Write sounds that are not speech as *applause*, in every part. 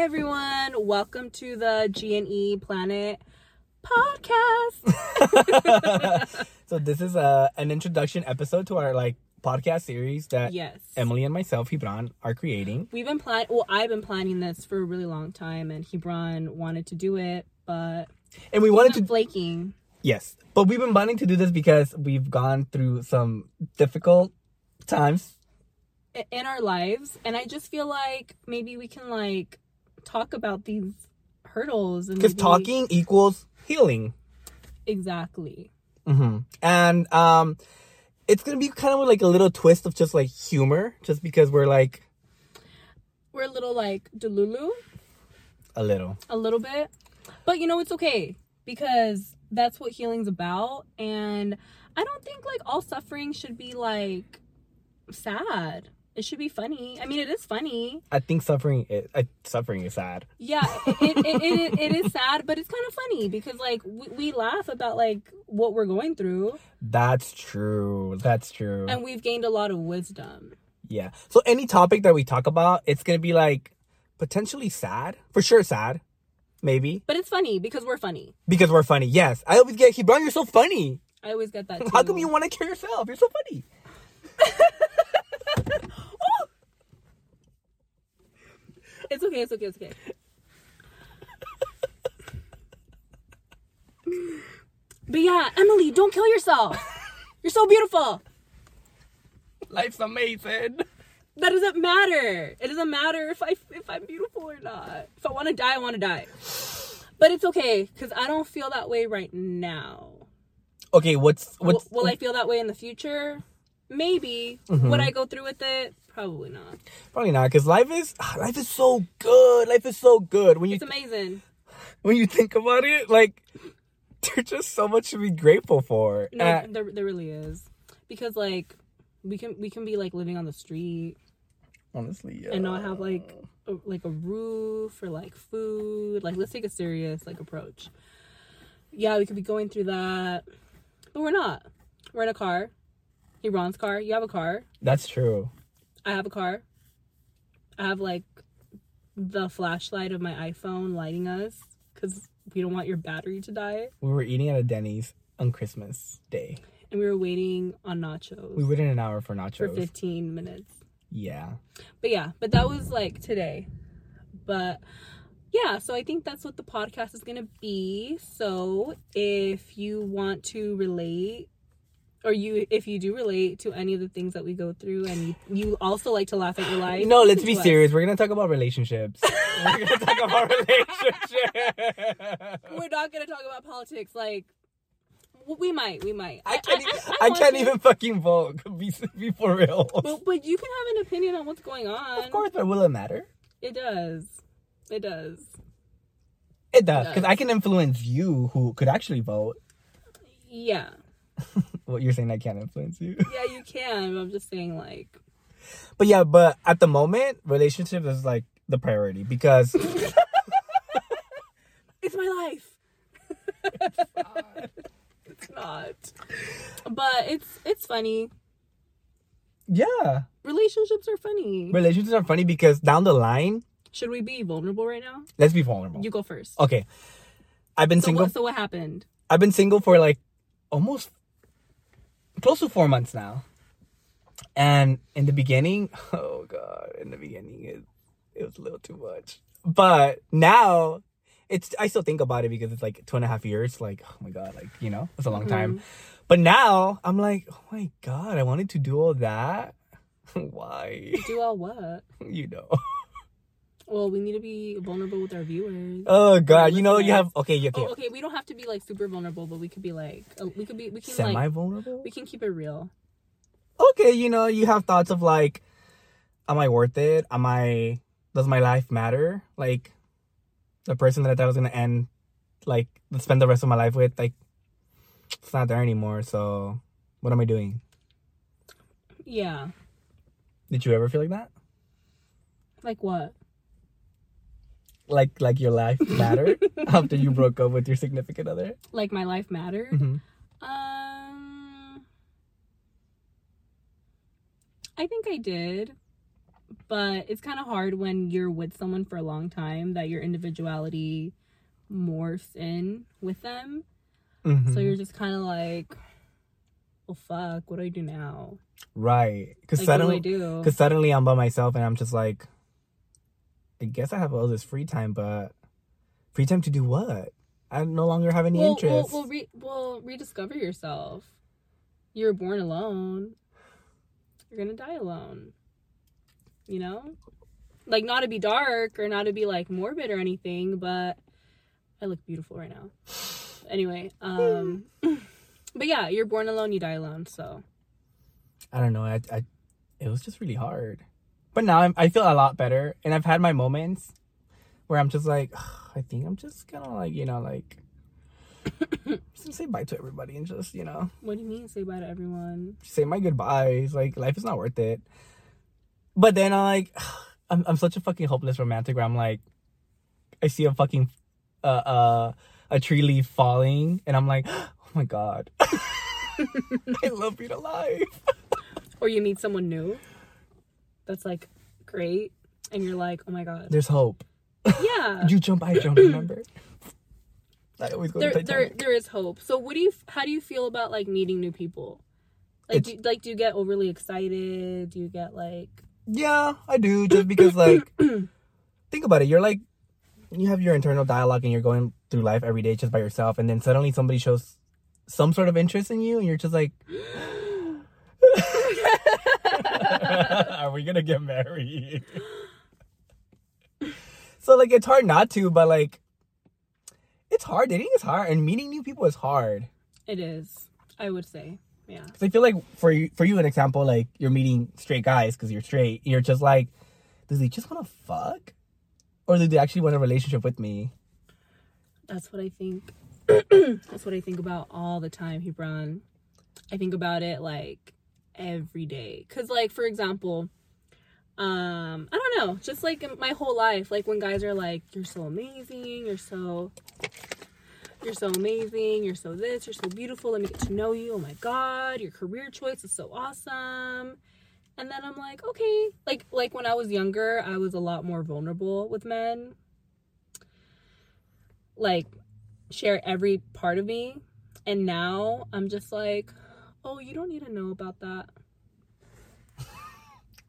everyone. Welcome to the G&E Planet podcast. *laughs* so this is a an introduction episode to our like podcast series that yes. Emily and myself, Hebron, are creating. We've been planning, well, I've been planning this for a really long time, and Hebron wanted to do it, but And we wanted to flaking. yes, but we've been wanting to do this because we've gone through some difficult times. in our lives, and I just feel like maybe we can like talk about these hurdles and Because maybe- talking equals healing. exactly. hmm And um, it's gonna be kind of like a little twist of just like humor, just because we're like We're a little like delulu. a little. a little bit. But you know, it's okay because that's what healing's about. And I don't think like all suffering should be like sad. It should be funny. I mean, it is funny. I think suffering, is, uh, suffering is sad. Yeah, it, it, it, it, is sad, but it's kind of funny because like we, we laugh about like what we're going through That's true. That's true. and we've gained a lot of wisdom. Yeah. So any topic that we talk about, it's gonna be like potentially sad, for sure sad, maybe But it's funny because we're funny. because we're funny. Yes, I always get Hebron. You're so funny. I always get that. Too. *laughs* How come you want to kill yourself? You're so funny. *laughs* It's okay. It's okay. It's okay. but yeah, Emily, don't kill yourself. You're so beautiful. Life's amazing. That doesn't matter. It doesn't matter if I if I'm beautiful or not. If I want to die, I want to die. But it's okay because I don't feel that way right now. Okay, what's Will, what's will I feel that way in the future? Maybe. Mm-hmm. Would I go through with it? Probably not. probably not because life is life is so good. Life is so good when you It's amazing. when you think about it. Like there's just so much to be grateful for. No, Uh, there, there really is. Because like we can we can be like living on the street honestly, yeah. and not have like a, like a roof or like food. Like let's take a serious like approach. Yeah, we could be going through that, but we're not. We're in a car. Hebron's car. You have a car. That's true. I have a car. I have like the flashlight of my iPhone lighting us because we don't want your battery to die. We were eating at a Denny's on Christmas Day. And we were waiting on nachos We waited an hour for nachos. for 15 minutes. Yeah. But yeah, but that was like today. But yeah, so I think that's what the podcast is going to be. So if you want to relate or you if you do relate to any of the things that we go through and you, you also like to laugh at your life. No, let's be us. serious. We're gonna talk about relationships. *laughs* We're gonna talk about relationships. We're not going to talk about politics like we might, we might. I can't. I, even, I, I, want can't to, even fucking vote. *laughs* Be, be for real. But, but you can have an opinion on what's going on. of course, but will it matter? It does. It does. It does, because I can influence you, who could actually vote. Yeah. *laughs* What you're saying, I can't influence you. *laughs* Yeah, you can. But I'm just saying, like, But yeah, but at the moment, relationship is like the priority because *laughs* it's my life. it's not. But it's it's funny. yeah, Relationships are funny. relationships are funny because down the line, Should we be vulnerable right now? let's be vulnerable. You go first. okay, I've been So single. what, so what happened? I've been single for like almost close to four months now. And in the beginning, *laughs* oh god, in the beginning it it was a little too much. But now it's I still think about it because it's like two and a half years. Like, oh my god, like, you know, it's a long mm-hmm. time. But now I'm like, oh my god, I wanted to do all that. *laughs* Why? Do all what? *laughs* You know. Well, we need to be vulnerable with our viewers. Oh god, you know you have okay, okay. Oh, okay. We don't have to be like super vulnerable, but we could be like, uh, we could be, we can Semi like, vulnerable? we can keep it real. okay, you know, you have thoughts of like, am I worth it? Am I, does my life matter? Like, the person that I thought was gonna end, like, spend the rest of my life with, like, it's not there anymore. So, what am I doing? Yeah. Did you ever feel like that? Like what? Like, like your life mattered *laughs* after you broke up with your significant other? Like my life mattered? Mm-hmm. Um, I think I did, but it's kind of hard when you're with someone for a long time that your individuality morphs in with them. Mhm. So you're just kind of like, well, fuck, what do I do now? right. Because Like, suddenly, what do I do? Because suddenly I'm by myself and I'm just like, I guess I have all this free time, but free time to do what? I no longer have any well, interest. Well, well, re- well, rediscover yourself. You were born alone. You're gonna die alone. You know, like not to be dark or not to be like morbid or anything, but I look beautiful right now. Anyway, um, *laughs* but yeah, you're born alone, you die alone. So I don't know. I, I, it was just really hard. But now I'm, I feel a lot better, and I've had my moments where I'm just like, I think I'm just gonna like, you know, like, *coughs* just say bye to everybody and just, you know, what do you mean? Say bye to everyone. say my goodbyes. Like, life is not worth it. But then I'm like, I'm, I'm such a fucking hopeless romantic where I'm like, I see a fucking, uh, uh, a tree leaf falling, and I'm like, *gasps* oh my god, *laughs* I love being alive. Or you meet someone new. That's like great, and you're like, oh my god, There's hope. yeah. *laughs* You jump, I jump. Remember? I always go there, to there, there is hope. So, what do you? How do you feel about like meeting new people? Like, do, like, do you get overly excited? Do you get like, Yeah, I do. Just because, like, *clears throat* think about it. You're like, you have your internal dialogue, and you're going through life every day just by yourself, and then suddenly somebody shows some sort of interest in you, and you're just like, *gasps* *laughs* "Are we gonna get married?" *laughs* so, like, it's hard not to, but like, it's hard. Dating is hard, and meeting new people is hard. it is? I would say, yeah. Cause I feel like for you, for you, an example, like you're meeting straight guys because you're straight. You're just like, does he just want to fuck, or do they actually want a relationship with me? That's what I think. *clears throat* That's what I think about all the time, Hebron. I think about it like every day. Cause like for example, um, I don't know, just like my whole life, like when guys are like, You're so amazing, you're so you're so amazing, you're so this, you're so beautiful, let me get to know you. Oh my god, your career choice is so awesome. And then I'm like, okay. Like like when I was younger, I was a lot more vulnerable with men. Like share every part of me. And now I'm just like, oh, you don't need to know about that. *laughs*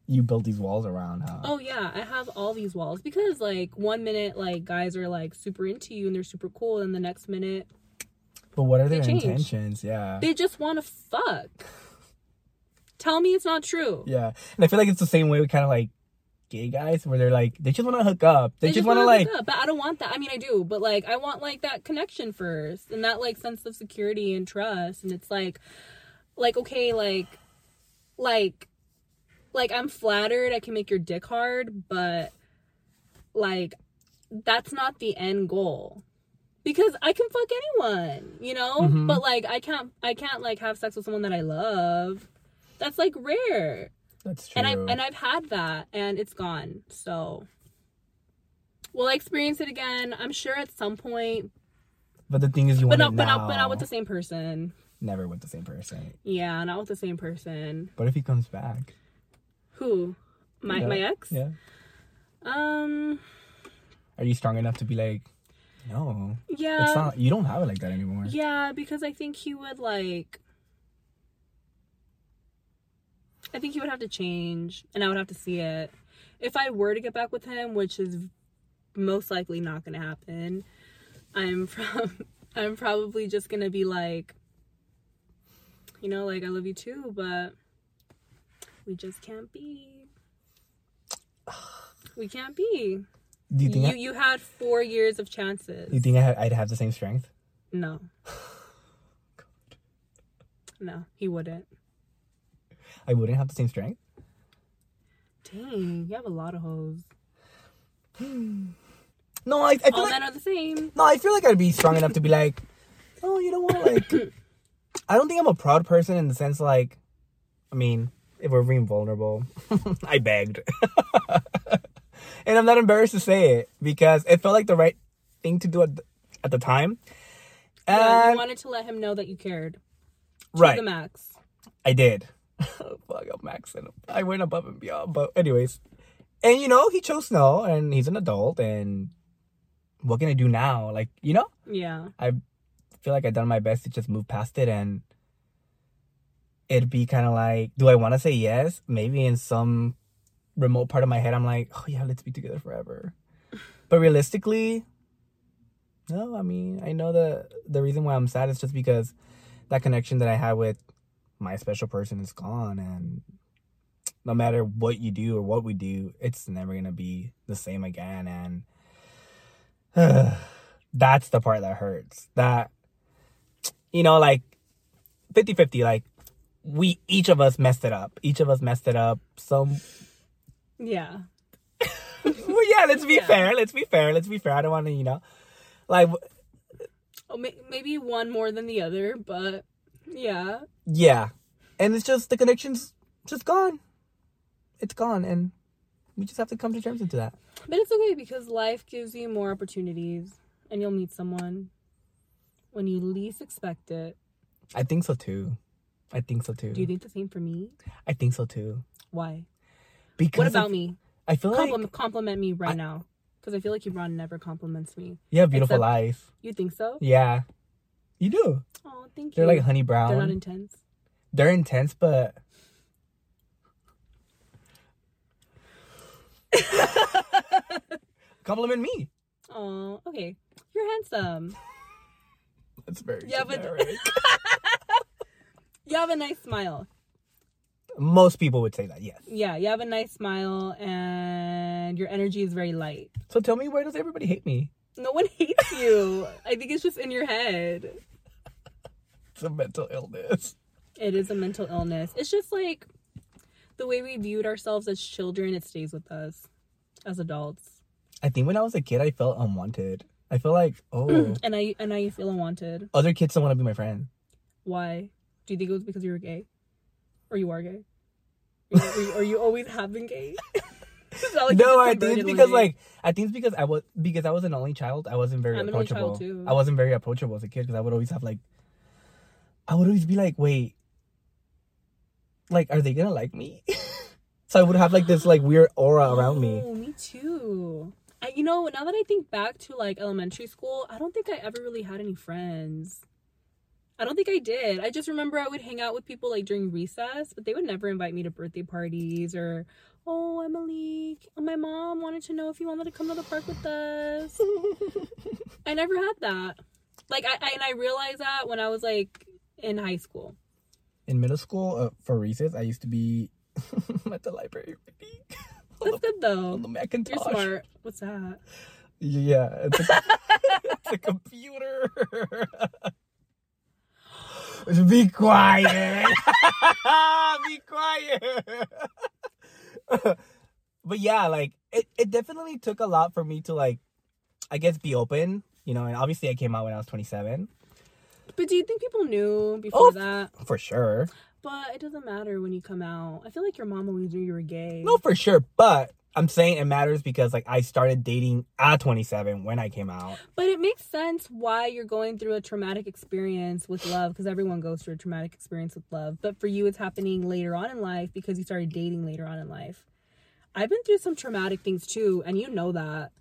You build these walls around, huh? Oh yeah, I have all these walls because like one minute like guys are like super into you and they're super cool, and the next minute but what are their change. intentions? Yeah, they just want to fuck. Tell me it's not true. yeah. And I feel like it's the same way with kind of like gay guys, where they're like, they just want to hook up. They, just want to like, hook up, but I don't want that. I mean, I do, but like, I want like that connection first, and that like sense of security and trust. And it's like, like okay, like, like, like I'm flattered I can make your dick hard, but like, that's not the end goal. Because I can fuck anyone, you know, Mhm. but like I can't, I can't like have sex with someone that I love. That's like rare that's true. and I and I've had that, and it's gone. So, will I experience it again? I'm sure at some point, but the thing is, you but want not, it but not, but not with the same person. Never with the same person. Yeah, not with the same person. But if he comes back, Who? My Yeah. my ex? yeah, Um. are you strong enough to be like, no, Yeah. it's not. You don't have it like that anymore. Yeah, because I think he would like. I think he would have to change, and I would have to see it. If I were to get back with him, which is most likely not going to happen, I'm *laughs* from. I'm probably just going to be like, you know, like I love you too, but we just can't be. We can't be. Do you think? You I, you had four years of chances. you think I, i'd have the same strength? No. *sighs* No, he wouldn't. I wouldn't have the same strength. Dang, you have a lot of hoes. No, I, I feel All like men are the same. no, I feel like I'd be strong enough to be like, oh, you know what? Like, *coughs* I don't think I'm a proud person in the sense like, I mean, if we're being vulnerable, *laughs* I begged, *laughs* and I'm not embarrassed to say it because it felt like the right thing to do at the, at the time. Yeah, And you wanted to let him know that you cared. To right, the max. I did. *laughs* Fuck, I'm maxing. I went above and beyond. But anyways, and you know, he chose no, and he's an adult, and what can I do now? Like, you know, Yeah. I feel like I've done my best to just move past it, and it'd be kind of like, do I want to say yes? Maybe in some remote part of my head, I'm like, oh yeah, let's be together forever. But realistically, no. I mean, I know the the reason why I'm sad is just because that connection that I had with my special person is gone, and no matter what you do or what we do, it's never gonna be the same again. And *sighs* that's the part that hurts. That you know, like 50-50, like we each of us messed it up. Each of us messed it up. Some Yeah. *laughs* well, yeah, let's be Yeah. fair. Let's be fair. Let's be fair. I don't want to, you know, like, Oh, may- maybe one more than the other, but yeah. yeah. And it's just the connection's just gone. It's gone, and we just have to come to terms with that. But it's okay because life gives you more opportunities and you'll meet someone when you least expect it. I think so too. I think so too. Do you think the same for me? I think so too. Why? Because What about I, me? I feel like Compliment, compliment me right I- now. Because I feel like Yvonne never compliments me. you have beautiful except- life. You think so? Yeah, you do. Oh, thank you. They're like honey brown. They're not intense. They're intense, but *laughs* compliment me. Oh, okay. You're handsome. That's very but- generic. *laughs* You have a nice smile. Most people would say that. Yes. Yeah, you have a nice smile and your energy is very light. So tell me, where does everybody hate me? No one hates you. I think it's just in your head. It's a mental illness. It is a mental illness. It's just like the way we viewed ourselves as children, it stays with us as adults. I think when I was a kid, I felt unwanted. I feel like, *clears throat* oh, And I and now you feel unwanted. other kids don't want to be my friend. Why? Do you think it was because you were gay? Or you are gay? Or you, or you, or you always have been gay? *laughs* Like you no, just I think converted it's one because day. like I think it's because I was because I was an only child. I wasn't very I'm an only approachable. child, too. I wasn't very approachable as a kid because I would always have like, I would always be like, wait, like, are they gonna like me? *laughs* so I would have like this like weird aura around me. Oh, me too. I, you know, now that I think back to like elementary school, I don't think I ever really had any friends. I don't think I did. I just remember I would hang out with people like during recess, but they would never invite me to birthday parties or, oh, Emily, my mom wanted to know if you wanted to come to the park with us. *laughs* I never had that. Like, I, I and I realized that when I was like in high school. In middle school, uh, for recess, I used to be *laughs* at the library reading That's the, good though. on the Macintosh. You're smart. What's that? Yeah, it's a, *laughs* it's a computer. Be quiet. *laughs* Be quiet. but yeah, like it, it definitely took a lot for me to like I guess be open, you know, and obviously I came out when I was 27. But do you think people knew before Oh, that? For sure. But it doesn't matter when you come out. I feel like your mom always knew you were gay. No, for sure, but I'm saying it matters because like I started dating at 27 when I came out. But it makes sense why you're going through a traumatic experience with love because everyone goes through a traumatic experience with love. But for you, it's happening later on in life because you started dating later on in life. I've been through some traumatic things too, and you know that.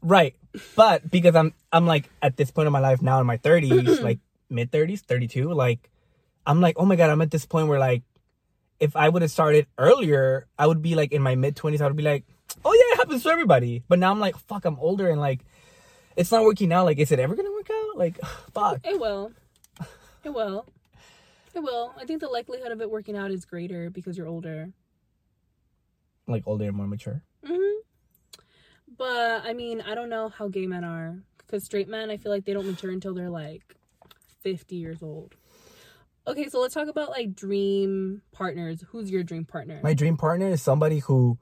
Right. But because I'm I'm like at this point in my life now in my 30s, *clears throat* like mid 30s, 32, like I'm like, "Oh my god, I'm at this point where like if I would have started earlier, I would be like in my mid 20s, I would be like, "Oh yeah, it happens to everybody." But now I'm like, "Fuck, I'm older and like it's not working out. Like is it ever to work out? Like *sighs* fuck." It will. It will. It will. I think the likelihood of it working out is greater because you're older. Like older and more mature. hmm But I mean, I don't know how gay men are because straight men, I feel like they don't mature until they're like 50 years old. Okay, so let's talk about like dream partners. Who's your dream partner? My dream partner is somebody who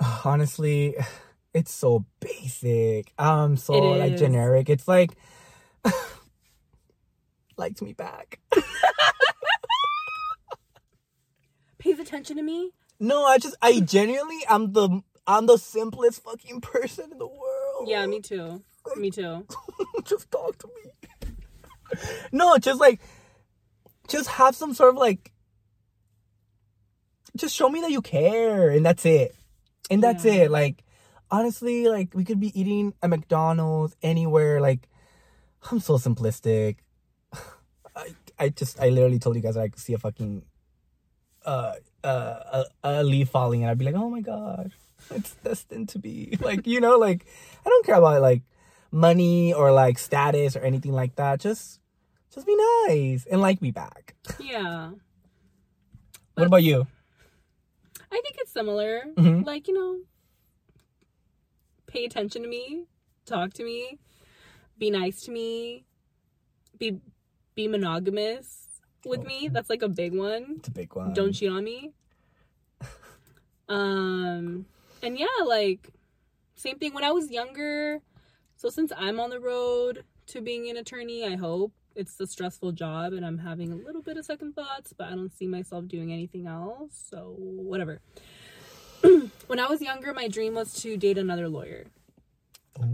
*sighs* honestly *sighs* it's so basic. Um so like generic. It's like *sighs* likes me back. *laughs* Pays attention to me. No, I just I genuinely I'm the I'm the simplest fucking person in the world. Yeah, me too. Me too. *laughs* just talk to me. *laughs* no, just like just have some sort of like just show me that you care and that's it. and that's Yeah. it. Like honestly, like we could be eating at McDonald's anywhere. Like I'm so simplistic. *sighs* I I just I literally told you guys I could see a fucking uh uh a, a leaf falling and I'd be like, oh my god, it's destined to be. *laughs* Like you know, like I don't care about like money or like status or anything like that. Just just be nice and like me back. Yeah. What about you? I think it's similar. Mhm. Like, you know, pay attention to me, talk to me, be nice to me, be be monogamous with me. That's like a big one. It's a big one. Don't cheat on me. *laughs* Um and yeah, like same thing when I was younger. So since I'm on the road to being an attorney, I hope it's a stressful job and I'm having a little bit of second thoughts, but I don't see myself doing anything else. So whatever. *clears throat* when I was younger, my dream was to date another lawyer Oh,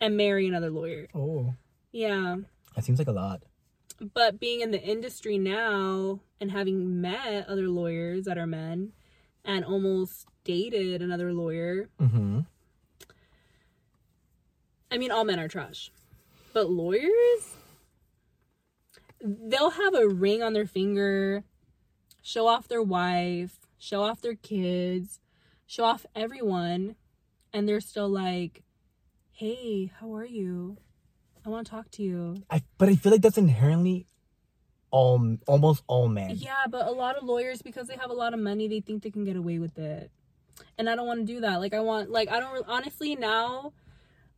and marry another lawyer. oh, Yeah. that seems like a lot. But being in the industry now and having met other lawyers that are men and almost dated another lawyer, Mm-hmm. I mean, all men are trash. But lawyers, they'll have a ring on their finger, show off their wife, show off their kids, show off everyone, and they're still like, hey, how are you? I want to talk to you. I but I feel like that's inherently all almost all men. Yeah, but a lot of lawyers, because they have a lot of money, they think they can get away with it. And I don't want to do that. Like, I want, like, I don't, honestly, now,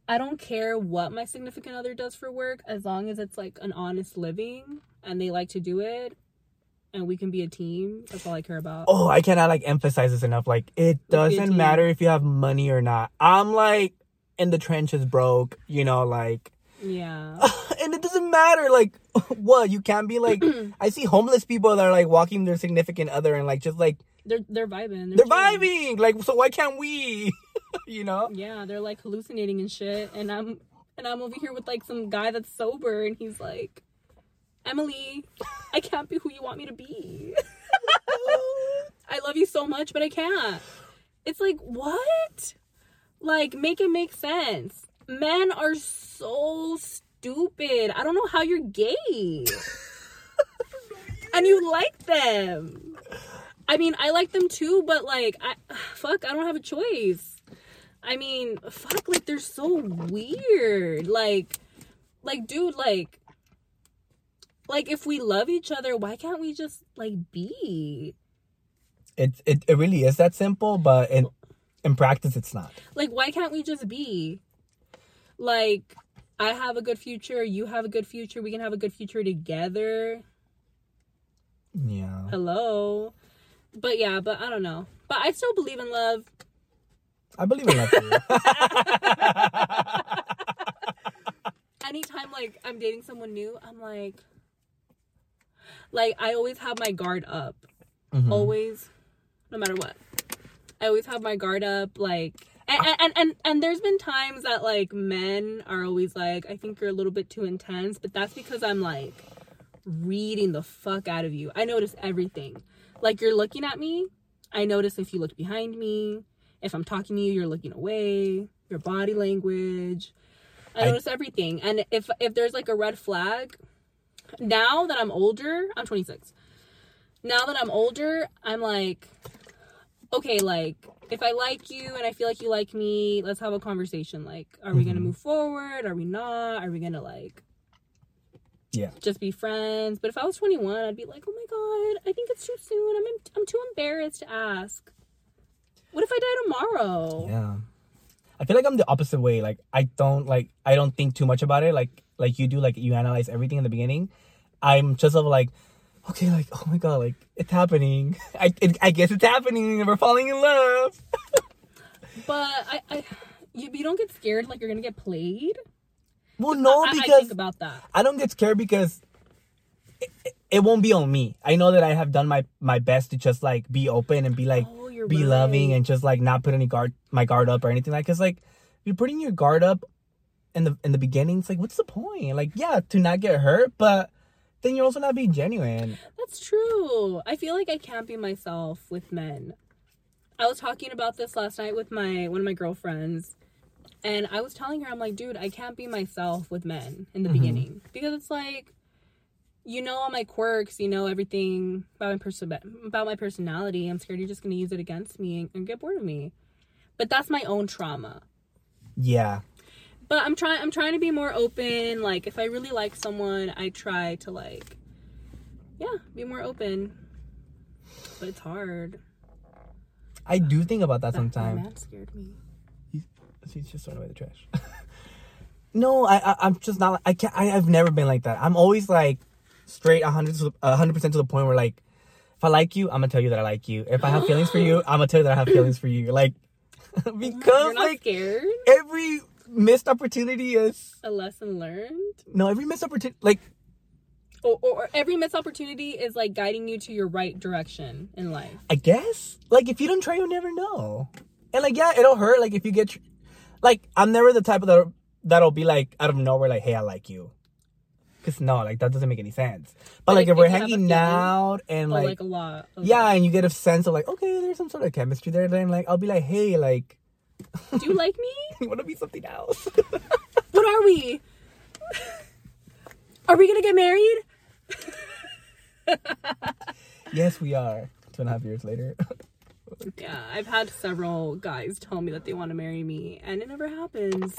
I don't care what my significant other does for work as long as it's like an honest living and they like to do it and we can be a team. That's all I care about. Oh, I cannot like emphasize this enough. Like it Let's doesn't matter if you have money or not. I'm like in the trenches broke, you know, like *laughs* Yeah. and it doesn't matter like *laughs* what you can't be like *clears throat* I see homeless people that are like walking their significant other and like just like They're they're vibing. they're chilling. vibing. Like so why can't we? *laughs* you know? Yeah, they're like hallucinating and shit. And I'm and I'm over here with like some guy that's sober and he's like, Emily, I can't be who you want me to be. *laughs* I love you so much, but I can't. It's like, what? Like, make it make sense. Men are so stupid. I don't know how you're gay. *laughs* and you like them. I mean, I like them too, but like, I *sighs* fuck, I don't have a choice. I mean, fuck, like they're so weird. Like, like, dude, like, like if we love each other, why can't we just like be? It it, it really is that simple, but in in practice it's not. Like, why can't we just be? Like, I have a good future, you have a good future, we can have a good future together. Yeah. Hello. But yeah, but I don't know. But I still believe in love. I believe in too. *laughs* Anytime like I'm dating someone new, I'm like like I always have my guard up. Mhm. Always no matter what. I always have my guard up like and, and and and there's been times that like men are always like I think you're a little bit too intense, but that's because I'm like reading the fuck out of you. I notice everything. Like you're looking at me, I notice if you look behind me, if I'm talking to you, you're looking away, your body language. I I- notice everything. And if if there's like a red flag, now that I'm older, I'm 26. Now that I'm older, I'm like okay, like if I like you and I feel like you like me, let's have a conversation. Like, are we gonna Mhm. move forward? Are we not? Are we gonna like Yeah. just be friends? But if I was 21, I'd be like, oh my god, I think it's too soon. I'm I'm too embarrassed to ask. What if I die tomorrow? Yeah. I feel like I'm the opposite way. Like I don't like I don't think too much about it. Like like you do. Like you analyze everything in the beginning. I'm just of like, okay, like oh my god, like it's happening. *laughs* I it, I guess it's happening. and We're falling in love. *laughs* But I, I you, you don't get scared like you're gonna get played. Well, no, I, I because think about that. I don't get scared because it, it- it won't be on me. I know that I have done my my best to just like be open and be like oh, be right. loving and just like not put any guard my guard up or anything like. Cause like you're putting your guard up in the in the beginning, it's like what's the point? Like yeah, to not get hurt, but then you're also not being genuine. That's true. I feel like I can't be myself with men. I was talking about this last night with my one of my girlfriends, and I was telling her, I'm like, dude, I can't be myself with men in the Mhm. beginning because it's like, you know, all my quirks, you know, everything about my person about my personality. I'm scared you're just gonna use it against me and, and get bored of me. But that's my own trauma. Yeah. But I'm trying. I'm trying to be more open. Like, if I really like someone, I try to like, yeah, be more open. But it's hard. I do think about that That- that sometimes. man scared me. He's just throwing away the trash. *laughs* no, I, I I'm just not. I can't. I, I've never been like that. I'm always like straight 100 to- 100 percent to the point where like, if I like you, I'm gonna tell you that I like you. If I have feelings for you, *gasps* I'm gonna tell you that I have feelings for you. Like, *laughs* You're because not like scared. every missed opportunity is A lesson learned. no every missed opportunity like Or, or, or every missed opportunity is like guiding you to your right direction in life. I guess like if you don't try, you'll never know. And like yeah, it'll hurt. Like if you get like I'm never the type of that that'll be like out of nowhere like hey I like you. Cause no, like that doesn't make any sense. But, But like if- we're if you have a hanging out and Like, like, a lot. of- yeah, and you get a sense of like okay, there's some sort of chemistry there. Then like I'll be like hey, like Do you like me? *laughs* you want to be something else? *laughs* What are we? Are we gonna get married? *laughs* yes, we are. Two and a half years later. *laughs* Yeah, I've had several guys tell me that they want to marry me, and it never happens.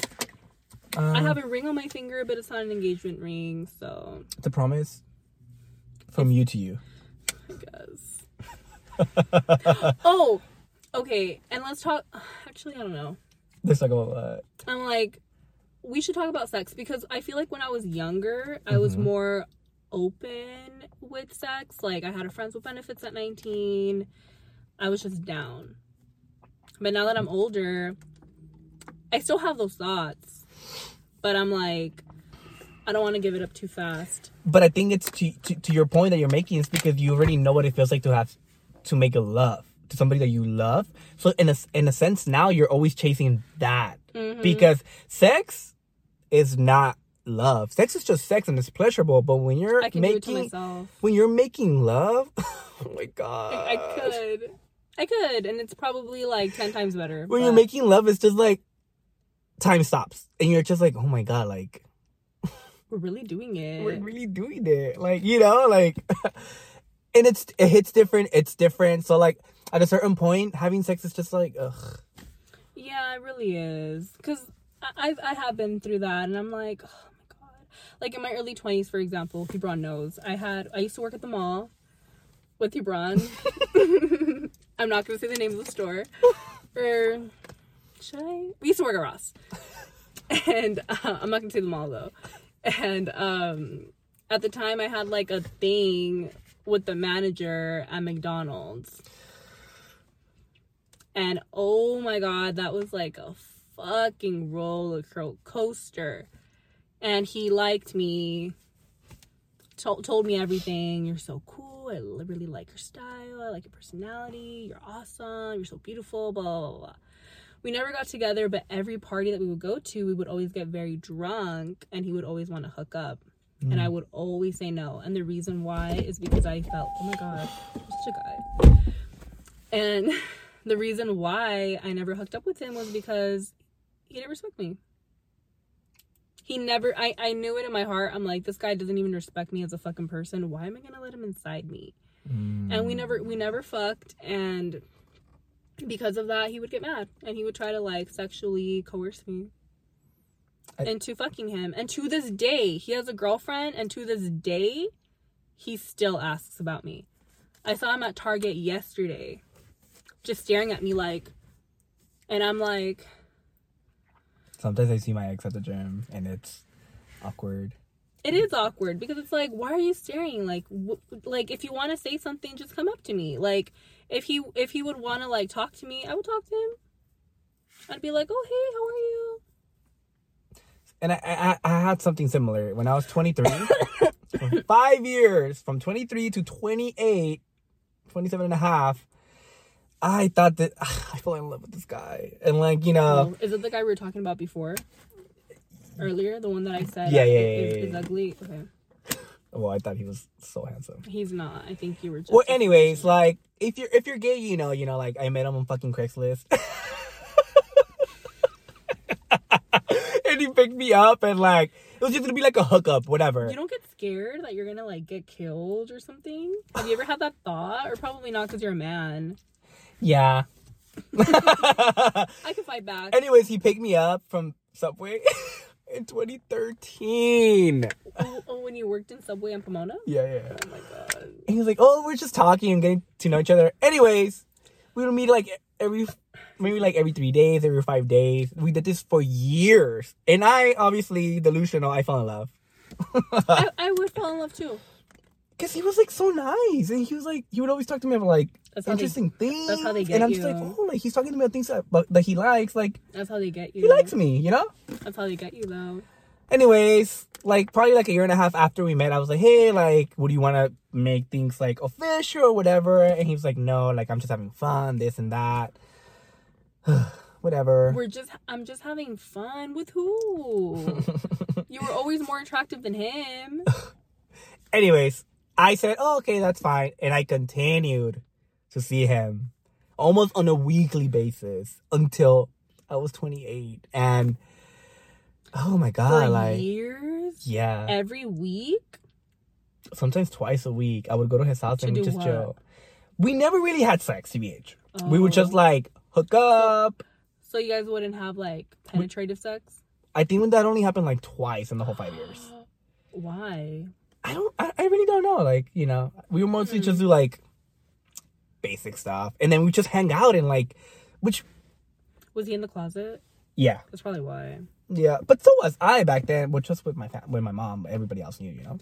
Um, I have a ring on my finger, but it's not an engagement ring, so it's a promise from you to you. I guess. *laughs* oh, okay. And let's talk. Actually, I don't know. There's like a uh, I'm like, we should talk about sex because I feel like when I was younger, I was Mhm. more open with sex. Like, I had a friends with benefits at 19. I was just down. But now that I'm older, I still have those thoughts. But I'm like, I don't want to give it up too fast. but I think it's to, to to your point that you're making is because you already know what it feels like to have to make a love to somebody that you love. So in a in a sense, now you're always chasing that Mhm. because sex is not love. Sex is just sex and it's pleasurable. But when you're I can do it to making myself. when you're making love, *laughs* oh my god, I, I could. I could, and it's probably like 10 times better. When you're making love, it's just like time stops and you're just like, oh my god, like *laughs* We're really doing it. we're really doing it. Like, you know, like *laughs* and it's it hits different, it's different. So like at a certain point, having sex is just like ugh. Yeah, it really is. Because I, I have been through that, and I'm like, oh my god. Like in my early 20s, for example, Hebron knows. I had I used to work at the mall with Hebron. *laughs* I'm not going to say the name of the store. *laughs* Or should I? We used to work at Ross, *laughs* and uh, I'm not going to say the mall though. And um, at the time, I had like a thing with the manager at McDonald's. And oh my god, that was like a fucking roller coaster. And he liked me, told, told me everything. You're so cool. I really like your style. I like your personality. You're awesome. You're so beautiful. Blah, blah, blah, blah. We never got together, but every party that we would go to, we would always get very drunk and he would always want to hook up. And I mm. would always say no. And the reason why is because I felt, oh my God, such a guy. And *laughs* the reason why I never hooked up with him was because he didn't respect me. He never, I, I knew it in my heart. I'm like, this guy doesn't even respect me as a fucking person. Why am I going to let him inside me? And we mm. never, we never fucked. And because of that, he would get mad and he would try to like sexually coerce me I- into fucking him. And to this day, he has a girlfriend, and to this day, he still asks about me. I saw him at Target yesterday, just staring at me like, and I'm like, Sometimes I see my ex at the gym and it's awkward. it is awkward because it's like, why are you staring? Like, w- like if you want to say something, just come up to me. Like, if he if he would want to like talk to me, I would talk to him. I'd be like, oh hey, how are you? And I, I, I had something similar when I was 23. *laughs* five years, from 23 to 28, 27 and a half, I thought that *sighs* I fell in love with this guy. And like, you know, is it the guy we were talking about before? Earlier, the one that I said Yeah, yeah, is, yeah, is yeah. ugly. Okay. Well, I thought he was so handsome. He's not. I think you were just. Well, anyways, like if you're if you're gay, you know, you know, like I met him on fucking Craigslist. *laughs* and he picked me up and like it was just gonna be like a hookup, whatever. You don't get scared that you're gonna like get killed or something. Have you ever had that thought? Or probably not because you're a man. Yeah. I can fight back. Anyways, he picked me up from Subway *laughs* in 2013. oh, oh, when you worked in Subway in Pomona. Yeah, yeah. Oh my god. And he was like, "Oh, we're just talking and getting to know each other." Anyways, we would meet like every maybe like every three days, every five days. We did this for years, and I obviously delusional. I fell in love I, I would fall in love too. *laughs* because he was like so nice, and he was like he would always talk to me about like That's how they- interesting things. that's how they get and I'm you. just like, oh, like he's talking to me about things that, but, that he likes. Like That's how they get you. he likes me, you know. That's how they get you though. Anyways, like probably like a year and a half after we met, I was like, hey, like, would you want to make things like official or whatever? And he was like, no, like I'm just having fun, this and that. *sighs* whatever. We're just. I'm just having fun with who? *laughs* you were always more attractive than him. *laughs* Anyways, I said, oh, okay, that's fine. And I continued to see him almost on a weekly basis until I was 28. And oh my God, For like, years. yeah, Every week. sometimes twice a week, I would go to his house To and we just what? chill. We never really had sex, TBH. We would just Oh. like hook up. So you guys wouldn't have like penetrative sex? I think that only happened like twice in the whole five years. *gasps* Why? I don't, I, I really don't know. Like, you know, we would mostly Hmm. just do like basic stuff. And then we just hang out and like, which, Was he in the closet? yeah, That's probably why. yeah. But so was I back then, but just with my fam- with my mom. Everybody else knew, you know.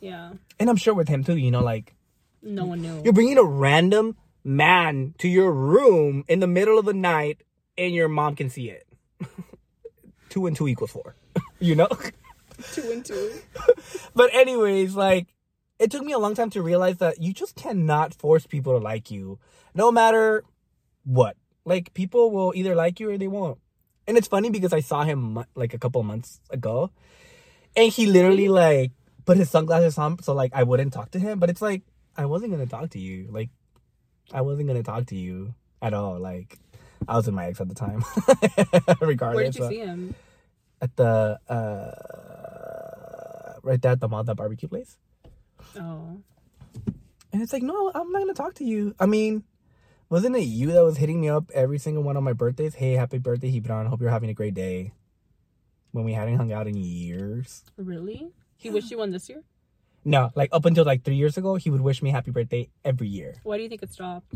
Yeah. And I'm sure with him too, you know, like No one knew. you're bringing a random man to your room in the middle of the night, and your mom can see it. *laughs* two and two equals four, *laughs* you know. two and two. *laughs* but anyways, like it took me a long time to realize that you just cannot force people to like you, no matter what. Like people will either like you or they won't. And it's funny because I saw him like a couple months ago, and he literally like put his sunglasses on so like I wouldn't talk to him. But it's like I wasn't gonna talk to you. Like I wasn't gonna talk to you at all. Like I was with my ex at the time. *laughs* Regardless, Where did you see him? at the uh right there at the mall, that barbecue place. Oh. And it's like, no, I'm not gonna talk to you. I mean, wasn't it you that was hitting me up every single one of my birthdays? Hey, happy birthday, Hebron. Hope you're having a great day. When we hadn't hung out in years. Really? He wished you one this year? No, like up until like three years ago, he would wish me happy birthday every year. Why do you think it stopped?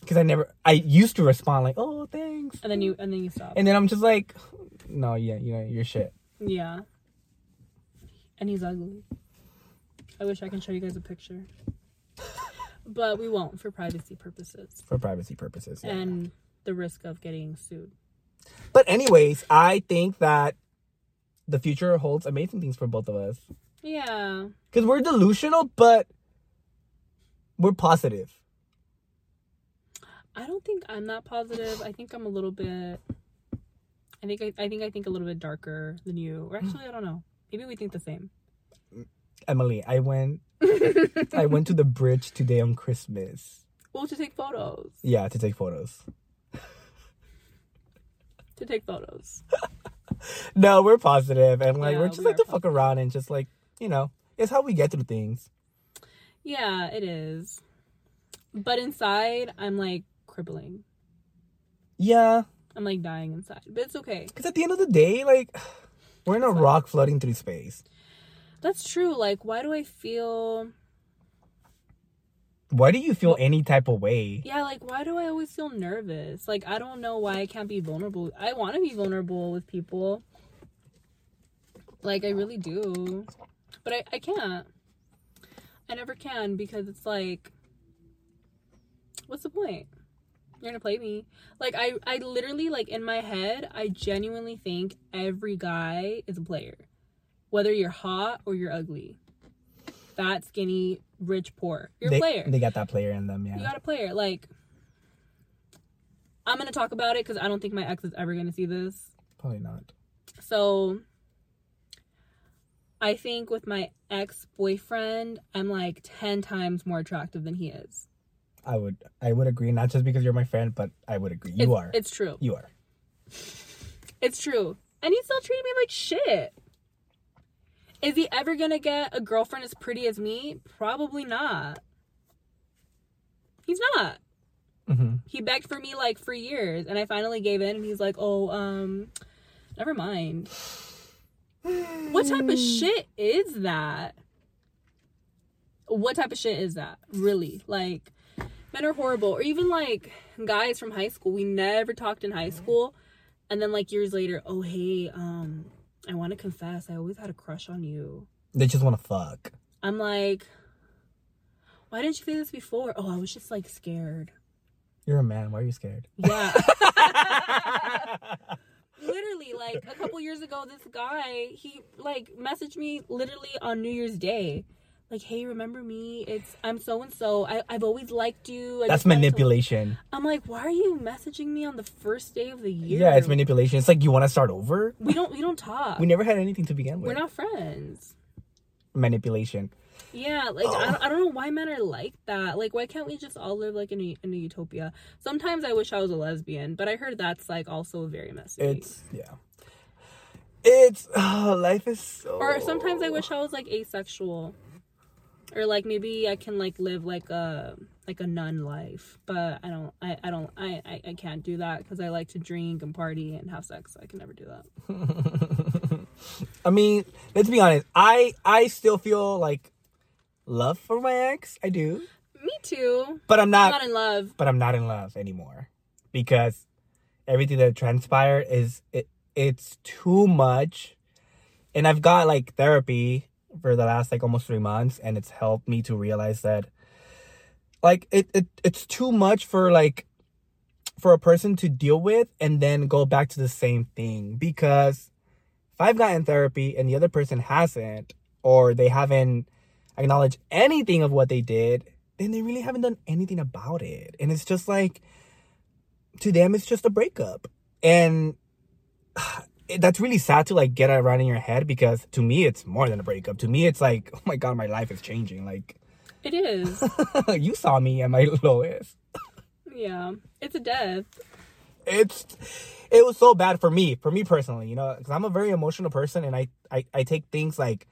Because I never, I used to respond like, oh, thanks. And then you and then you stopped. And then I'm just like, no, yeah, you know, you're shit. yeah. And he's ugly. I wish I can show you guys a picture. *laughs* But we won't for privacy purposes. For privacy purposes. Yeah. And the risk of getting sued. But anyways, I think that the future holds amazing things for both of us. Yeah. Because we're delusional, but we're positive. I don't think I'm that positive. I think I'm a little bit I think I, I think I think a little bit darker than you. Or actually I don't know. Maybe we think the same. Emily, I went *laughs* I went to the bridge today on Christmas. Well to take photos. Yeah, to take photos. *laughs* To take photos. *laughs* No, we're positive and like Yeah, we're just we like to fuck around and just like, you know, it's how we get through things. Yeah, it is. But inside I'm like crippling. Yeah. I'm like dying inside. But it's okay. Because at the end of the day, like *sighs* we're in a rock floating through space. That's true. Like why do I feel Why do you feel any type of way? Yeah, like why do I always feel nervous? Like I don't know why I can't be vulnerable. I want to be vulnerable with people. Like I really do. But I, I can't. I never can because it's like what's the point? You're gonna play me. Like I I literally like in my head, I genuinely think every guy is a player. Whether you're hot or you're ugly. Fat, skinny, rich, poor. You're they, a player. They got that player in them, yeah. You got a player. Like, I'm gonna talk about it because I don't think my ex is ever gonna see this. Probably not. So, I think with my ex boyfriend, I'm like 10 times more attractive than he is. I would I would agree, not just because you're my friend, but I would agree. You It's- are. It's true. you are. It's true. And he still treated me like shit. Is he ever gonna get a girlfriend as pretty as me? Probably not. He's not. hmm He begged for me like for years, and I finally gave in. And he's like, "Oh, um, never mind." What type of *sighs* shit is that? What type of shit is that? Really? Like, men are horrible. Or even like guys from high school. We never talked in high school. And then like years later, oh hey, um, I want to confess, I always had a crush on you. They just want to fuck. I'm like, why didn't you say this before? Oh, I was just like scared. You're a man. Why are you scared? Yeah. *laughs* *laughs* literally like a couple years ago this guy he like messaged me literally on new year's day like hey remember me it's i'm so and so i've always liked you I That's wanted to-" manipulation. i'm like why are you messaging me on the first day of the year Yeah, it's manipulation. It's like you want to start over. we don't we don't talk We never had anything to begin with. we're not friends manipulation. yeah like I, don't, I don't know why men are like that like why can't we just all live like in a, in a utopia sometimes i wish i was a lesbian but i heard that's like also very messy It's yeah. It's oh, life is so. or sometimes i wish i was like asexual or like maybe i can like live like a like a nun life but i don't i, I don't I, I i can't do that because i like to drink and party and have sex i can never do that *laughs* I mean, let's be honest. I I still feel like love for my ex. I do, me too but I'm not, i'm not. not in love but I'm not in love anymore because everything that transpired is it. It's too much, and I've got like therapy for the last like almost three months, and it's helped me to realize that like it, it it's too much for like for a person to deal with and then go back to the same thing because if I've gotten therapy and the other person hasn't or they haven't acknowledged anything of what they did, then they really haven't done anything about it. And it's just like to them it's just a breakup. And *sighs* that's really sad to like get around in your head because to me it's more than a breakup. To me it's like, *laughs* oh my god, my life is changing. Like it is *laughs* you saw me at my *laughs* lowest. yeah it's a death it's it was so bad for me for me personally you know because i'm a very emotional person and I, I i take things like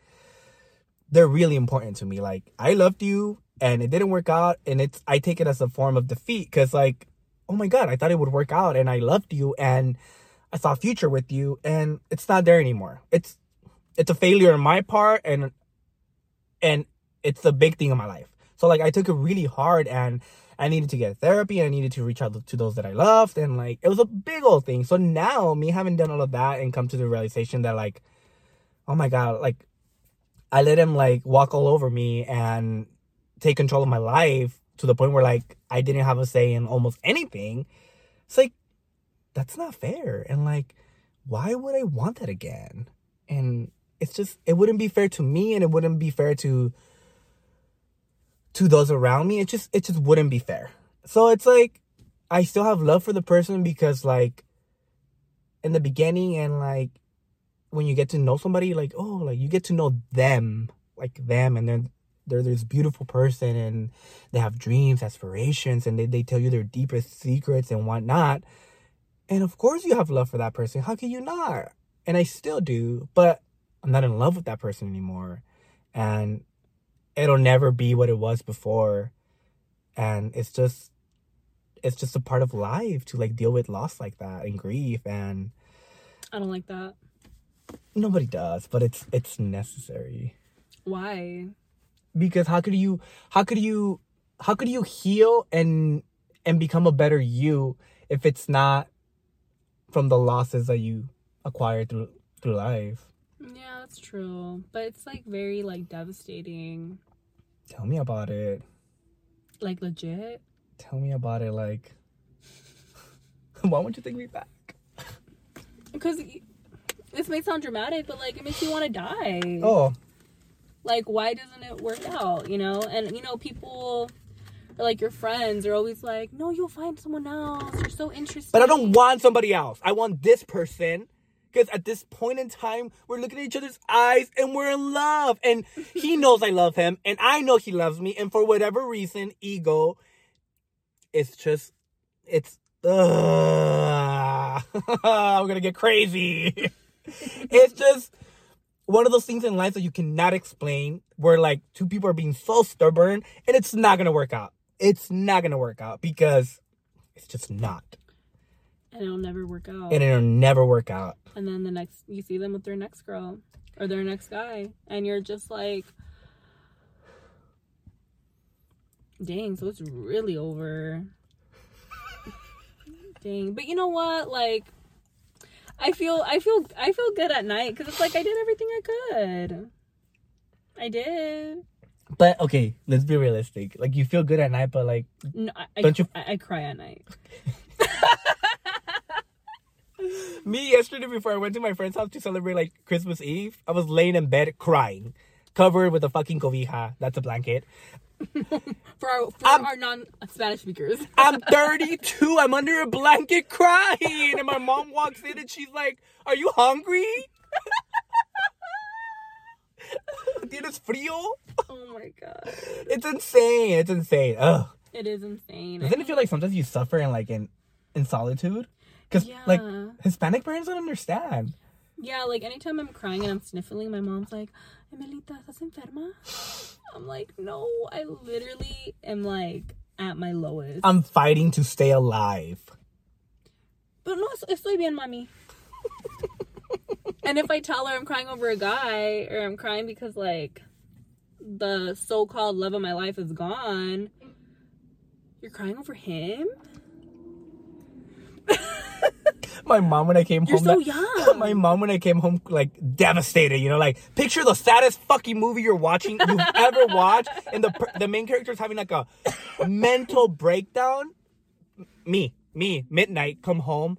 they're really important to me like i loved you and it didn't work out and it's i take it as a form of defeat because like oh my god i thought it would work out and i loved you and i saw a future with you and it's not there anymore it's it's a failure on my part and and it's a big thing in my life so like i took it really hard and I needed to get therapy. and I needed to reach out to those that I loved. And like, it was a big old thing. So now, me having done all of that and come to the realization that, like, oh my God, like, I let him like walk all over me and take control of my life to the point where like I didn't have a say in almost anything. It's like, that's not fair. And like, why would I want that again? And it's just, it wouldn't be fair to me and it wouldn't be fair to to those around me it just it just wouldn't be fair so it's like i still have love for the person because like in the beginning and like when you get to know somebody like oh like you get to know them like them and then they're this beautiful person and they have dreams aspirations and they, they tell you their deepest secrets and whatnot and of course you have love for that person. How can you not? And i still do but i'm not in love with that person anymore. And it'll never be what it was before. And it's just it's just a part of life to like deal with loss like that and grief and i don't like that. Nobody does but it's it's necessary. Why? Because how could you how could you how could you heal and and become a better you if it's not from the losses that you acquired through through life. Yeah that's true. But it's like very like devastating. Tell me about it. Like legit? Tell me about it like *laughs* why won't you take me back? *laughs* Because this may sound dramatic but like it makes you want to die. Oh. Like why doesn't it work out you know? And you know people like your friends are always like no you'll find someone else you're so interesting But I don't want somebody else. I want this person Because at this point in time, we're looking at each other's eyes and we're in love. And he *laughs* knows I love him and I know he loves me. And for whatever reason, ego, it's just, it's, uh, *laughs* I'm gonna get crazy. *laughs* it's just one of those things in life that you cannot explain where like two people are being so stubborn and it's not gonna work out. It's not gonna work out because it's just not. And it'll never work out. And it'll never work out. and then the next you see them with their next girl or their next guy and you're just like dang so it's really over dang but you know what like i feel i feel i feel good at night because it's like i did everything i could i did But okay, let's be realistic. Like you feel good at night, but like no, I, Don't you- I, I cry at night *laughs* me yesterday before I went to my friend's house to celebrate like Christmas Eve, I was laying in bed crying, covered with a fucking cobija. That's a blanket. *laughs* for our for our non-spanish speakers I'm *laughs* 32. I'm under a blanket crying, and my mom walks in and she's like, "Are you hungry?" *laughs* ¿Tienes frío? oh my god It's insane. It's insane. Ugh. it is insane Doesn't it feel like eh? sometimes you suffer in like in in solitude? Because like Hispanic parents don't understand. Yeah, like anytime I'm crying and I'm sniffling, my mom's like, Emelita, ¿estás enferma? I'm like, no, I literally am like at my lowest. I'm fighting to stay alive. but no, es- estoy bien, mami. *laughs* and if I tell her I'm crying over a guy or I'm crying because like the so-called love of my life is gone, you're crying over him? *laughs* My mom when I came You're home. so that- *laughs* young. My mom when I came home like devastated. You know, like picture the saddest fucking movie you're watching you've *laughs* ever watched, and the the main character is having like a mental breakdown. Me, me, midnight, come home,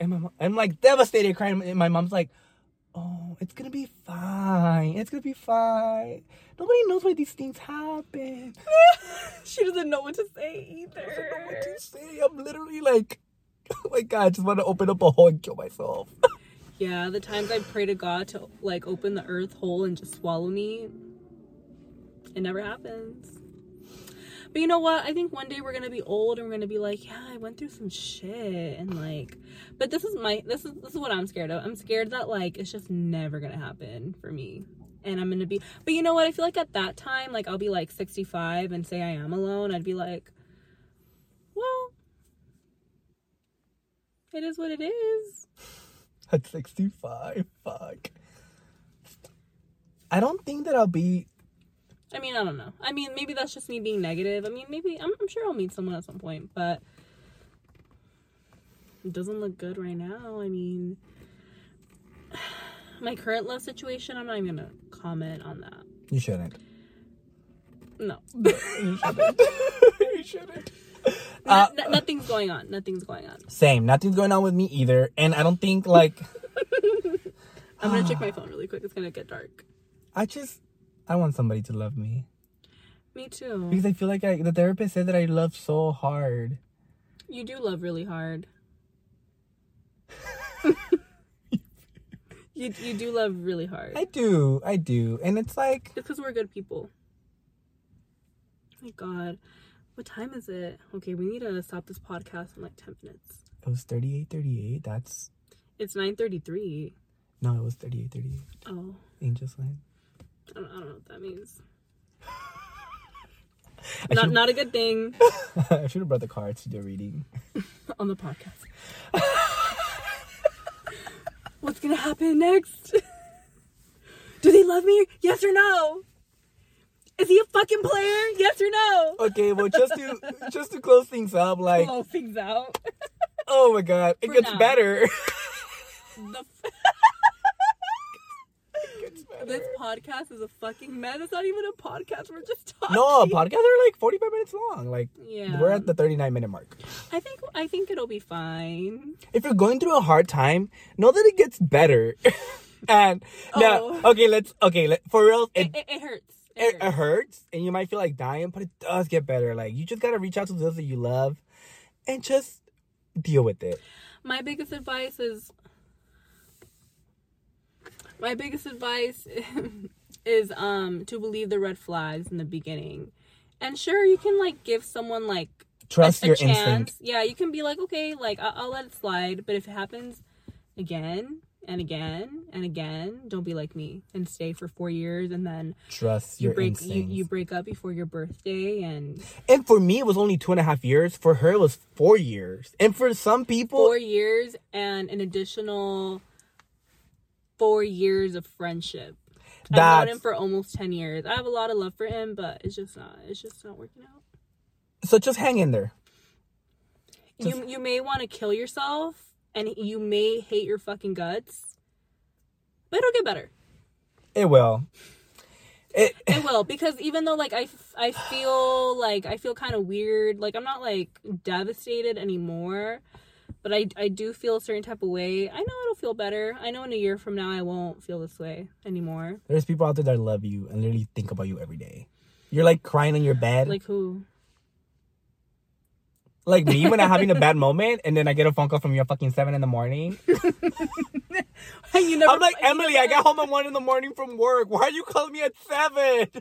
and my mom, I'm like devastated, crying. And my mom's like, "Oh, it's gonna be fine. It's gonna be fine. Nobody knows why these things happen." *laughs* she doesn't know what to say I don't know what to say. I'm literally like, *laughs* oh my god, I just want to open up a hole and kill myself. *laughs* Yeah, the times I pray to God to like open the earth hole and just swallow me, it never happens. But you know what? I think one day we're gonna be old and we're gonna be like, yeah, I went through some shit and like, but this is my this is this is what I'm scared of. I'm scared that like it's just never gonna happen for me, and I'm gonna be. But you know what? I feel like at that time, like I'll be like 65 and say I am alone. I'd be like, well, it is what it is. At 65, fuck. I don't think that I'll be. I mean, I don't know. I mean, maybe that's just me being negative. I mean, maybe I'm, I'm sure I'll meet someone at some point, but it doesn't look good right now. I mean, *sighs* my current love situation, I'm not even gonna comment on that. You shouldn't. No, *laughs* You shouldn't. *laughs* you shouldn't. No- Uh, no- nothing's going on. Nothing's going on. Same. Nothing's going on with me either. And I don't think, like, *laughs* I'm gonna check *sighs* my phone really quick. It's gonna get dark. I just. I want somebody to love me. Me too. Because I feel like I, the therapist said that I love so hard. You do love really hard. *laughs* you you do love really hard. I do. I do. And it's like. It's because we're good people. Oh my God. What time is it? Okay, we need to stop this podcast in like 10 minutes. It was 38 38. That's. It's 9.33. No, it was 38 38. Oh, Angel's Line. I don't, I don't know what that means. I Not, should- not a good thing *laughs* I should have brought the cards to the reading. *laughs* on the podcast. *laughs* What's gonna happen next? Do they love me? Yes or no? Is he a fucking player? Yes or no? Okay, well, just to just to close things up, like, Blow things out. oh my god, it For gets now. better. The f- It gets better. This podcast is a fucking mess. It's not even a podcast. We're just talking. No, podcasts are like 45 minutes long. Like, Yeah. we're at the 39 minute mark. I think I think it'll be fine. If you're going through a hard time, know that it gets better. *laughs* and now, Oh. okay, let's okay, let, for real, It, it, it, it hurts. It, it, hurts. hurts, and you might feel like dying, but it does get better. Like, you just gotta reach out to those that you love, and just deal with it. My biggest advice is My biggest advice *laughs* is um to believe the red flags in the beginning. And sure, you can like give someone like Trust a, your a chance. instinct. Yeah, you can be like, okay, like I'll, I'll let it slide. But if it happens again and again and again, don't be like me and stay for four years and then Trust you your break you, you break up before your birthday and And for me, it was only two and a half years. For her, it was four years. And for some people, four years and an additional four years of friendship. I've known him for almost ten years. I have a lot of love for him, but it's just not. It's just not working out. so. Just hang in there. you you may want to kill yourself, and you may hate your fucking guts, but it'll get better. It will. It. It will because even though like I, f- I feel like I feel kind of weird. Like I'm not like devastated anymore, but I I do feel a certain type of way. I know it'll feel better. I know in a year from now I won't feel this way anymore. There's people out there that love you and literally think about you every day. You're like crying in your bed, like, who? Like me when I'm having a *laughs* bad moment, and then I get a phone call from you at fucking seven in the morning. *laughs* you never. I'm like Emily. I got home at one in the morning from work. Why are you calling me at seven? *laughs*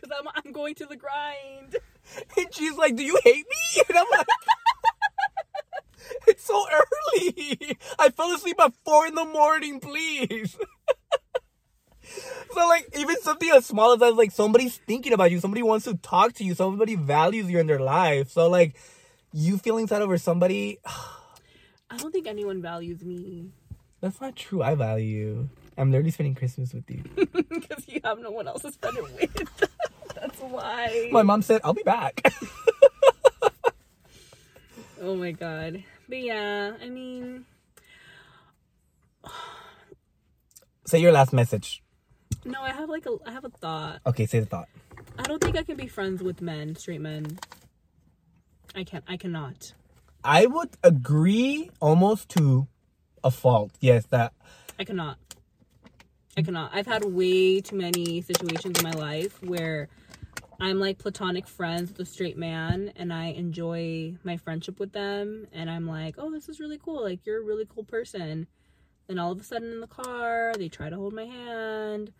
because I'm I'm going to the grind. And she's like, "Do you hate me?" And I'm like, *laughs* "It's so early. I fell asleep at four in the morning. Please." *laughs* so like, even something as small as that, like somebody's thinking about you. Somebody wants to talk to you. Somebody values you in their life. So like, you feeling sad over somebody. *sighs* I don't think anyone values me That's not true. I value you. I'm literally spending Christmas with you. *laughs* because you have no one else to spend it with. That's why. My mom said, "I'll be back." Oh my god. But yeah, I mean, say your last message. no, I have like a I have a thought. Okay, say the thought. I don't think I can be friends with men, straight men. I can't. I cannot. I would agree almost to a fault. Yes, that I cannot. I cannot. I've had way too many situations in my life where I'm like platonic friends with a straight man and I enjoy my friendship with them and I'm like, "Oh, this is really cool. Like you're a really cool person." Then all of a sudden in the car, they try to hold my hand.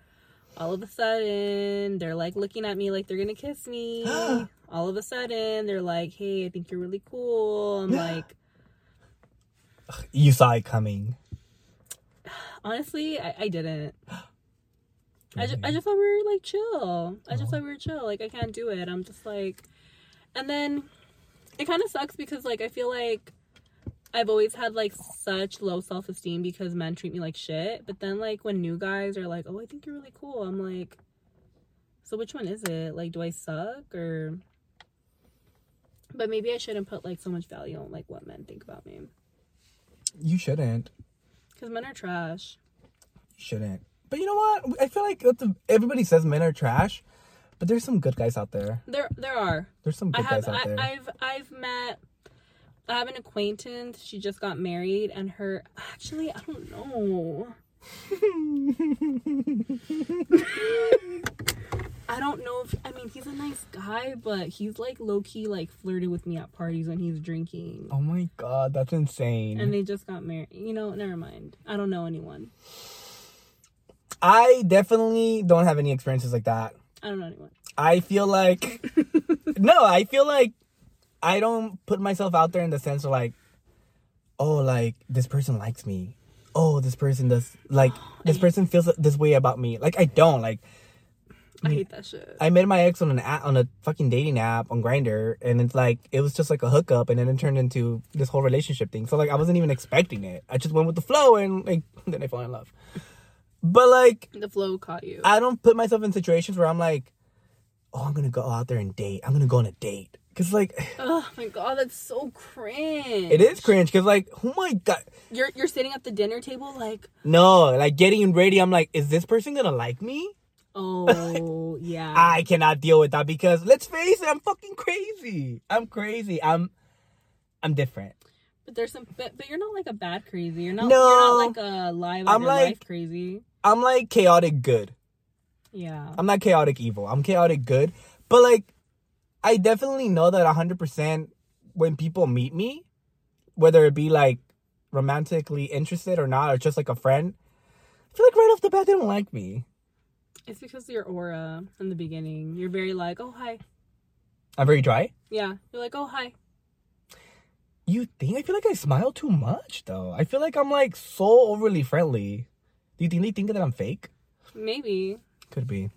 All of a sudden, they're like looking at me like they're going to kiss me. *gasps* all of a sudden, they're like, "Hey, I think you're really cool." I'm like, you saw it coming. Honestly, I, I didn't. *gasps* *laughs* I just, I just thought we were like chill. I just thought we were chill. Like I can't do it. I'm just like, and then it kind of sucks because like I feel like I've always had like such low self esteem because men treat me like shit. But then like when new guys are like, oh, I think you're really cool. I'm like, so which one is it? Like, do I suck or? But maybe I shouldn't put like so much value on like what men think about me You shouldn't. because men are trash. You shouldn't. But you know what? I feel like a- everybody says men are trash, but there's some good guys out there. There, there are. There's some I good have guys out I, there. I've I've met I have an acquaintance, she just got married and her actually I don't know. *laughs* I don't know if I mean he's a nice guy, but he's like low key like flirted with me at parties when he's drinking. oh my god, that's insane. And they just got married. You know, never mind. I don't know anyone. I definitely don't have any experiences like that. I don't know anyone. I feel like *laughs* no, I feel like I don't put myself out there in the sense of like, oh, like this person likes me. Oh, this person does like *gasps* this person feels this way about me. Like I don't like. I hate that shit. I met my ex on an app, on a fucking dating app on Grindr, and it's like it was just like a hookup, and then it turned into this whole relationship thing. So like I wasn't even expecting it. I just went with the flow, and like *laughs* then I fell in love. But like the flow caught you. I don't put myself in situations where I'm like, oh, I'm gonna go out there and date. I'm gonna go on a date. Cause like *sighs* oh my god, that's so cringe. it is cringe. Cause like, oh my god, You're you're sitting at the dinner table like no, like getting ready. I'm like, is this person gonna like me? Oh *laughs* yeah. I cannot deal with that because let's face it, I'm fucking crazy. I'm crazy. I'm, I'm different. but there's some but, but you're not like a bad crazy. You're not No. you're not like a live I'm like- life crazy. I'm like chaotic good. Yeah. I'm not chaotic evil. I'm chaotic good. But like, I definitely know that 100% when people meet me, whether it be like romantically interested or not, or just like a friend, I feel like right off the bat they don't like me. It's because of your aura in the beginning. You're very like, oh hi. I'm very dry. Yeah. You're like, oh hi. You think? I feel like I smile too much though. I feel like I'm like so overly friendly. Do you think they think that I'm fake? Maybe. Could be.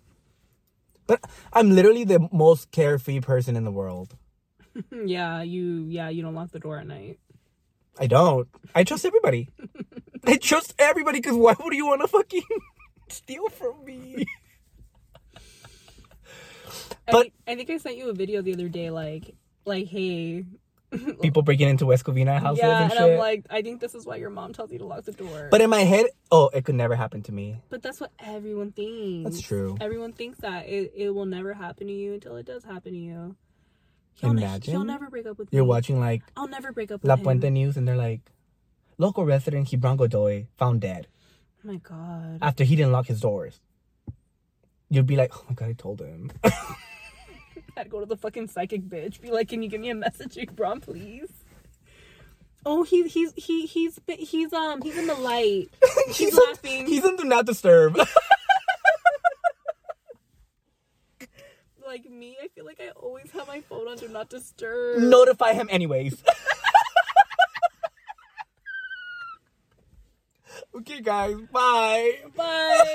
But I'm literally the most carefree person in the world. *laughs* yeah, you yeah, you don't lock the door at night. I don't. I trust everybody. *laughs* I trust everybody because why would you want to fucking *laughs* steal from me? But- think, I think I sent you a video the other day, like like, hey, *laughs* People breaking into West Covina houses yeah, and and. I'm like, I think this is why your mom tells you to lock the door. but in my head, oh, it could never happen to me. But that's what everyone thinks. That's true. Everyone thinks that it, it will never happen to you until it does happen to you. He'll, ne- Imagine he'll never break up with You're me. watching like I'll never break up La him. Puente News and they're like, local resident Hebron Godoy found dead Oh my god. after he didn't lock his doors. You'd be like, oh my god, I told him. *laughs* I'd go to the fucking psychic bitch. Be like, can you give me a message, *laughs* Bron, please? Oh, he, he's he he's he's um he's in the light. *laughs* He's on- laughing. he's on Do Not Disturb. *laughs* like me. I feel like I always have my phone on do not disturb. Notify him anyways. okay, guys, bye. Bye.